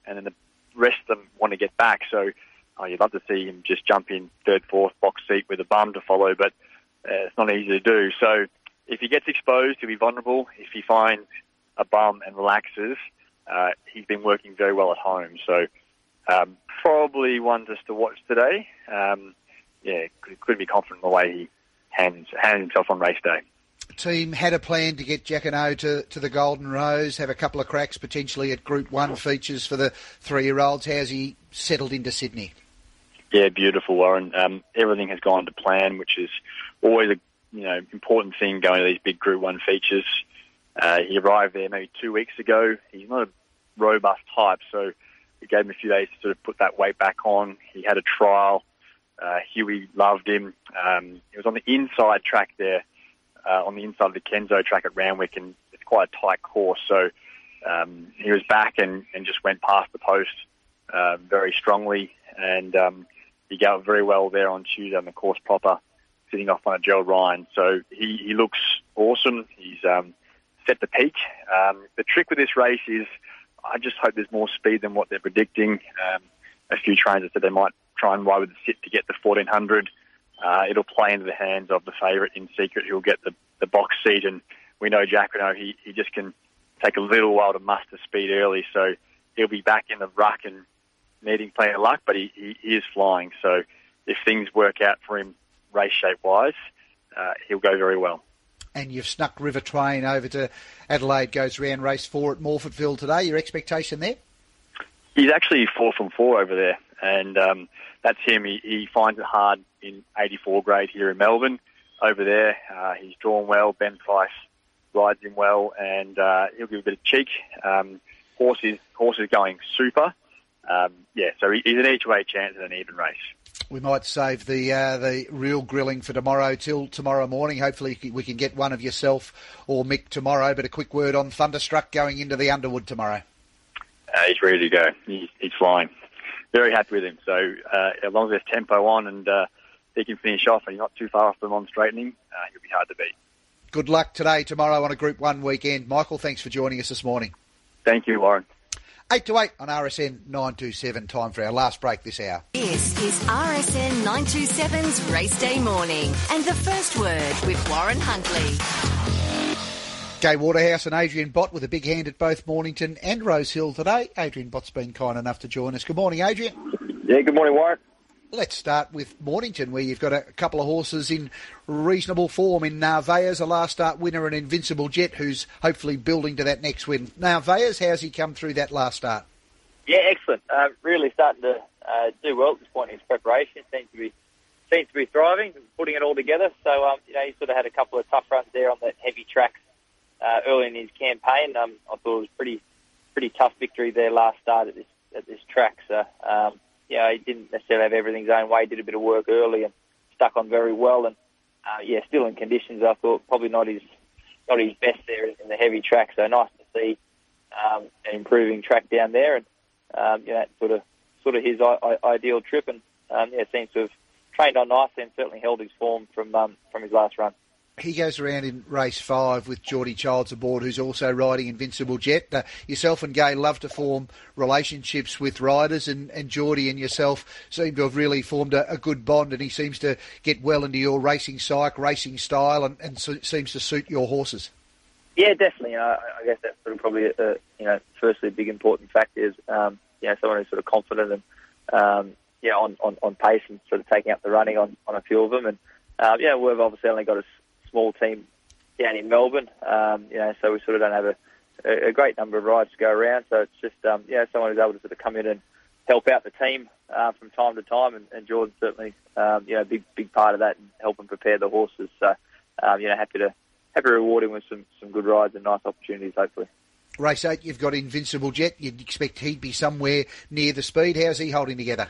and then the rest of them want to get back. So oh, you'd love to see him just jump in third, fourth box seat with a bum to follow, but uh, it's not easy to do. So if he gets exposed, he'll be vulnerable. If he finds a bum and relaxes, uh, he's been working very well at home. So um, probably one just to watch today. Um, yeah, could, could be confident in the way he hands, hands himself on race day. Team had a plan to get Jacquinot to, to the Golden Rose, have a couple of cracks potentially at Group 1 features for the three year olds. How's he settled into Sydney? Yeah, beautiful, Warren. Um, everything has gone to plan, which is always a you know important thing going to these big Group One features. Uh, he arrived there maybe two weeks ago. He's not a robust type, so we gave him a few days to sort of put that weight back on. He had a trial. Uh, Huey loved him. Um, he was on the inside track there, uh, on the inside of the Kenzo track at Randwick, and it's quite a tight course. So um, he was back and, and just went past the post uh, very strongly, and um, he got very well there on Tuesday on the course proper, sitting off on a Gerald Ryan. So he, he looks awesome. He's um, set the peak. Um, the trick with this race is I just hope there's more speed than what they're predicting. Um, a few trainers said they might try and ride with the sit to get the 1400. Uh, it'll play into the hands of the favourite in secret who'll get the, the box seat. And we know Jacquinot, he, he just can take a little while to muster speed early. So he'll be back in the ruck and needing plenty of luck, but he, he, he is flying. So if things work out for him race shape wise, uh, he'll go very well. And you've snuck River Train over to Adelaide, goes round race four at Morphettville today. Your expectation there? He's actually four from four over there, and um, that's him. He, he finds it hard in 84 grade here in Melbourne. Over there, uh, he's drawn well. Ben Price rides him well, and uh, he'll give a bit of cheek. Um, horse is horse is going super. Um, yeah, so he's an each way chance in an even race. We might save the uh, the real grilling for tomorrow till tomorrow morning. Hopefully, we can get one of yourself or Mick tomorrow. But a quick word on Thunderstruck going into the Underwood tomorrow. Uh, he's ready to go. He's, he's flying. Very happy with him. So uh, as long as there's tempo on and uh, he can finish off and he's not too far off them on straightening, uh, he'll be hard to beat. Good luck today, tomorrow on a Group 1 weekend. Michael, thanks for joining us this morning. Thank you, Warren. 8 to 8 on RSN 927. Time for our last break this hour. This is RSN 927's Race Day Morning and the first word with Warren Huntley. Gay Waterhouse and Adrian Bott with a big hand at both Mornington and Rosehill today. Adrian Bott's been kind enough to join us. Good morning, Adrian. Yeah, good morning, Warren. Let's start with Mornington, where you've got a couple of horses in reasonable form in Narvaez, a last start winner, and Invincible Jet, who's hopefully building to that next win. Narvaez, how's he come through that last start? Yeah, excellent. Uh, really starting to uh, do well at this point in his preparation. Seems to be seems to be thriving, putting it all together. So um, you know, he sort of had a couple of tough runs there on the heavy tracks uh, early in his campaign. Um, I thought it was pretty pretty tough victory there last start at this at this track. So um, yeah, he didn't necessarily have everything his own way. Did a bit of work early and stuck on very well. And uh, yeah, still in conditions. I thought probably not his not his best there in the heavy track. So nice to see um, an improving track down there. And um, you know, sort of sort of his I- I- ideal trip. And um, yeah, seems to have trained on nicely and certainly held his form from um, from his last run. He goes around in race five with Geordie Childs aboard, who's also riding Invincible Jet. Uh, yourself and Gay love to form relationships with riders, and, and Geordie and yourself seem to have really formed a, a good bond, and he seems to get well into your racing psyche, racing style, and, and so, seems to suit your horses. Yeah, definitely. Uh, I guess that's sort of probably, a, a, you know, firstly a big important factor is, um, you know, someone who's sort of confident and, um, yeah, on, on, on pace and sort of taking up the running on, on a few of them. And, uh, yeah, we've obviously only got a small team down in Melbourne, um, you know, so we sort of don't have a, a great number of rides to go around. So it's just, um, you know, someone who's able to sort of come in and help out the team uh, from time to time. And, and Jordan's certainly, um, you know, a big, big part of that and helping prepare the horses. So, um, you know, happy to, happy to reward him with some, some good rides and nice opportunities, hopefully. Race eight, you've got Invincible Jet. You'd expect he'd be somewhere near the speed. How's he holding together?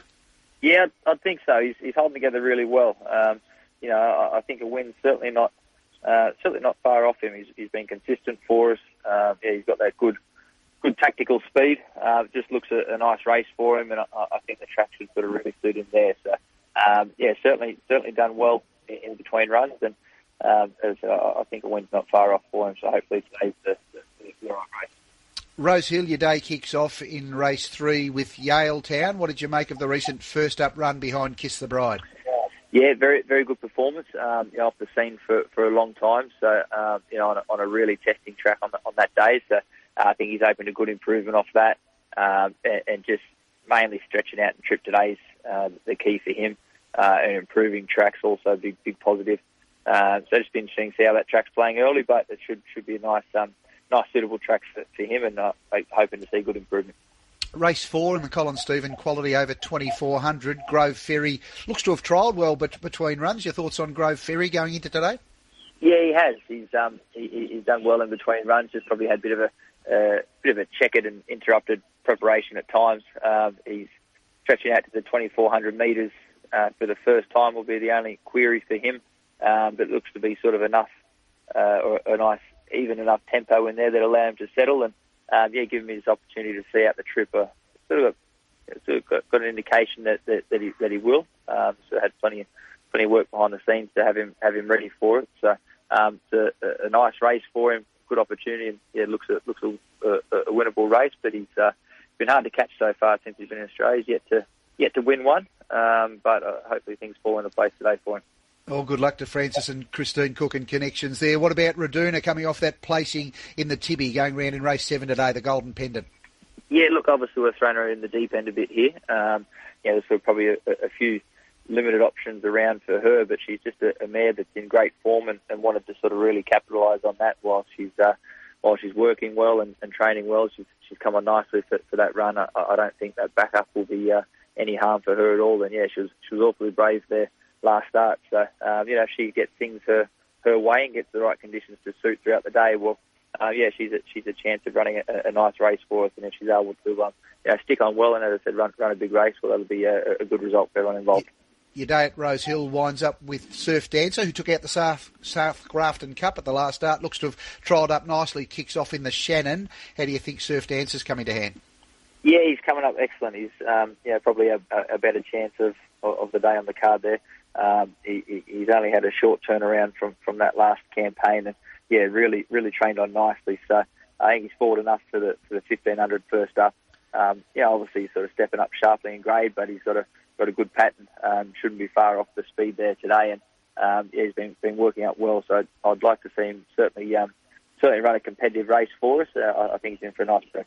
Yeah, I think so. He's, he's holding together really well. Um, you know, I, I think a win's certainly not uh, certainly not far off him. He's, he's been consistent for us. Uh, yeah, he's got that good good tactical speed. Uh, just looks a, a nice race for him, and I, I think the track should sort of really suit him there. So, um, yeah, certainly certainly done well in, in between runs, and um, as, uh, I think a win's not far off for him. So hopefully today's the, the, the right race. Rose Hill, your day kicks off in race three with Yale Town. What did you make of the recent first up run behind Kiss the Bride? Yeah, very very good performance. Um, you know, off the scene for, for a long time. So um, you know, on a, on a really testing track on the, on that day. So uh, I think he's opened a good improvement off that, um, and, and just mainly stretching out and trip today's uh, the key for him. Uh, and improving tracks also big big positive. Uh, so just be interesting to see how that track's playing early, but it should should be a nice um, nice suitable track for, for him, and uh, hoping to see good improvement. Race four in the Colin Stephen quality over 2400. Grove Ferry looks to have trialled well but between runs. Your thoughts on Grove Ferry going into today? Yeah, he has. He's um, he, he's done well in between runs. Just probably had a bit of a uh, bit of a checkered and interrupted preparation at times. Um, he's stretching out to the 2400 metres uh, for the first time. Will be the only query for him, um, but looks to be sort of enough uh, or a nice even enough tempo in there that allow him to settle and um, yeah, give him his opportunity to see out the trip. Uh, sort of, a, sort of got, got, an indication that that, that, he, that he will. Um, so had plenty plenty of work behind the scenes to have him have him ready for it. So um, it's a, a, nice race for him, good opportunity, and yeah, looks a, looks a, a winnable race. But he's uh, been hard to catch so far since he's been in Australia. He's yet to yet to win one, um, but uh, hopefully things fall into place today for him. Well, good luck to Francis and Christine Cook and connections there. What about Raduna coming off that placing in the Tibby, going round in race seven today, the Golden Pendant? Yeah, look, obviously we're throwing her in the deep end a bit here. Um, yeah, there's probably a, a, few limited options around for her, but she's just a, a mare that's in great form and, and wanted to sort of really capitalise on that while she's uh, while she's working well and, and training well. She's, she's come on nicely for, for that run. I, I don't think that backup will be uh, any harm for her at all. And yeah, she was she was awfully brave there last start. So, um, you know, if she gets things her, her way and gets the right conditions to suit throughout the day, well, uh, yeah, she's a, she's a chance of running a, a nice race for us. And if she's able to, um, you know, stick on well and, as I said, run, run a big race, well, that'll be a, a good result for everyone involved. Your day at Rose Hill winds up with Surf Dancer, who took out the South, South Grafton Cup at the last start. Looks to have trialled up nicely, kicks off in the Shannon. How do you think Surf Dancer's coming to hand? Yeah, he's coming up excellent. He's um, yeah, probably a, a better chance of, of the day on the card there. Um, he, he's only had a short turnaround from, from that last campaign, and yeah, really really trained on nicely. So I think he's forward enough for the for the 1500 first up. Um, yeah, obviously he's sort of stepping up sharply in grade, but he's got a got a good pattern. Um, shouldn't be far off the speed there today, and um, yeah, he's been been working out well. So I'd, I'd like to see him certainly um, certainly run a competitive race for us. Uh, I, I think he's in for a nice stretch.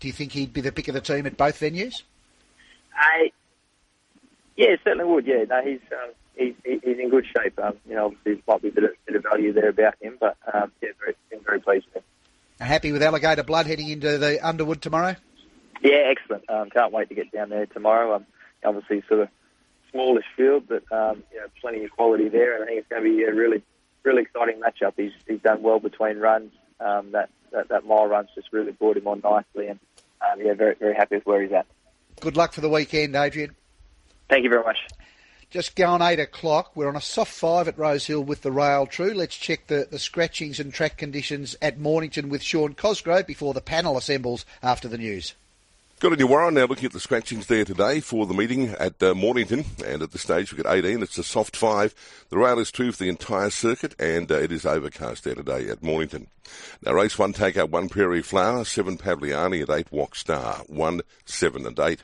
Do you think he'd be the pick of the team at both venues? I Yeah, certainly would. Yeah, no, he's um, he's he's in good shape. Um, you know, obviously there might be a bit of, bit of value there about him, but um, yeah, very, been very pleased with him. Happy with Alligator Blood heading into the Underwood tomorrow? Yeah, excellent. Um, can't wait to get down there tomorrow. Um, obviously, sort of smallish field, but um, you know, plenty of quality there, and I think it's going to be a really, really exciting matchup. He's he's done well between runs. Um, that, that that mile run's just really brought him on nicely, and um, yeah, very very happy with where he's at. Good luck for the weekend, Adrian. Thank you very much. Just gone eight o'clock. We're on a soft five at Rosehill with the rail true. Let's check the, the scratchings and track conditions at Mornington with Sean Cosgrove before the panel assembles after the news. Good on you, Warren. Now looking at the scratchings there today for the meeting at uh, Mornington, and at this stage we've got 18. It's a soft five. The rail is true for the entire circuit, and uh, it is overcast there today at Mornington. Now race one, take out one Prairie Flower, seven Pavliani at eight Walk Star, one, seven and eight.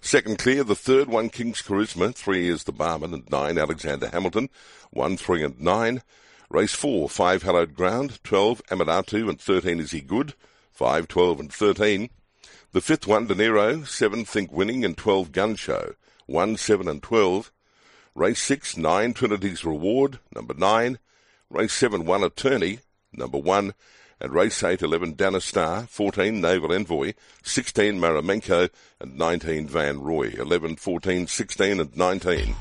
Second clear, the third one King's Charisma, three is the Barman and nine Alexander Hamilton, one, three and nine. Race four, five Hallowed Ground, twelve Amadatu and thirteen Is He Good, five, twelve and thirteen. The fifth one, De Niro, seven Think Winning and twelve Gun Show, one, seven and twelve. Race six, nine Trinity's Reward, number nine. Race seven, one Attorney, number one and race 8, 11 Danistar, 14 Naval Envoy, 16 Maramenko, and 19 Van Roy, 11, 14, 16 and 19.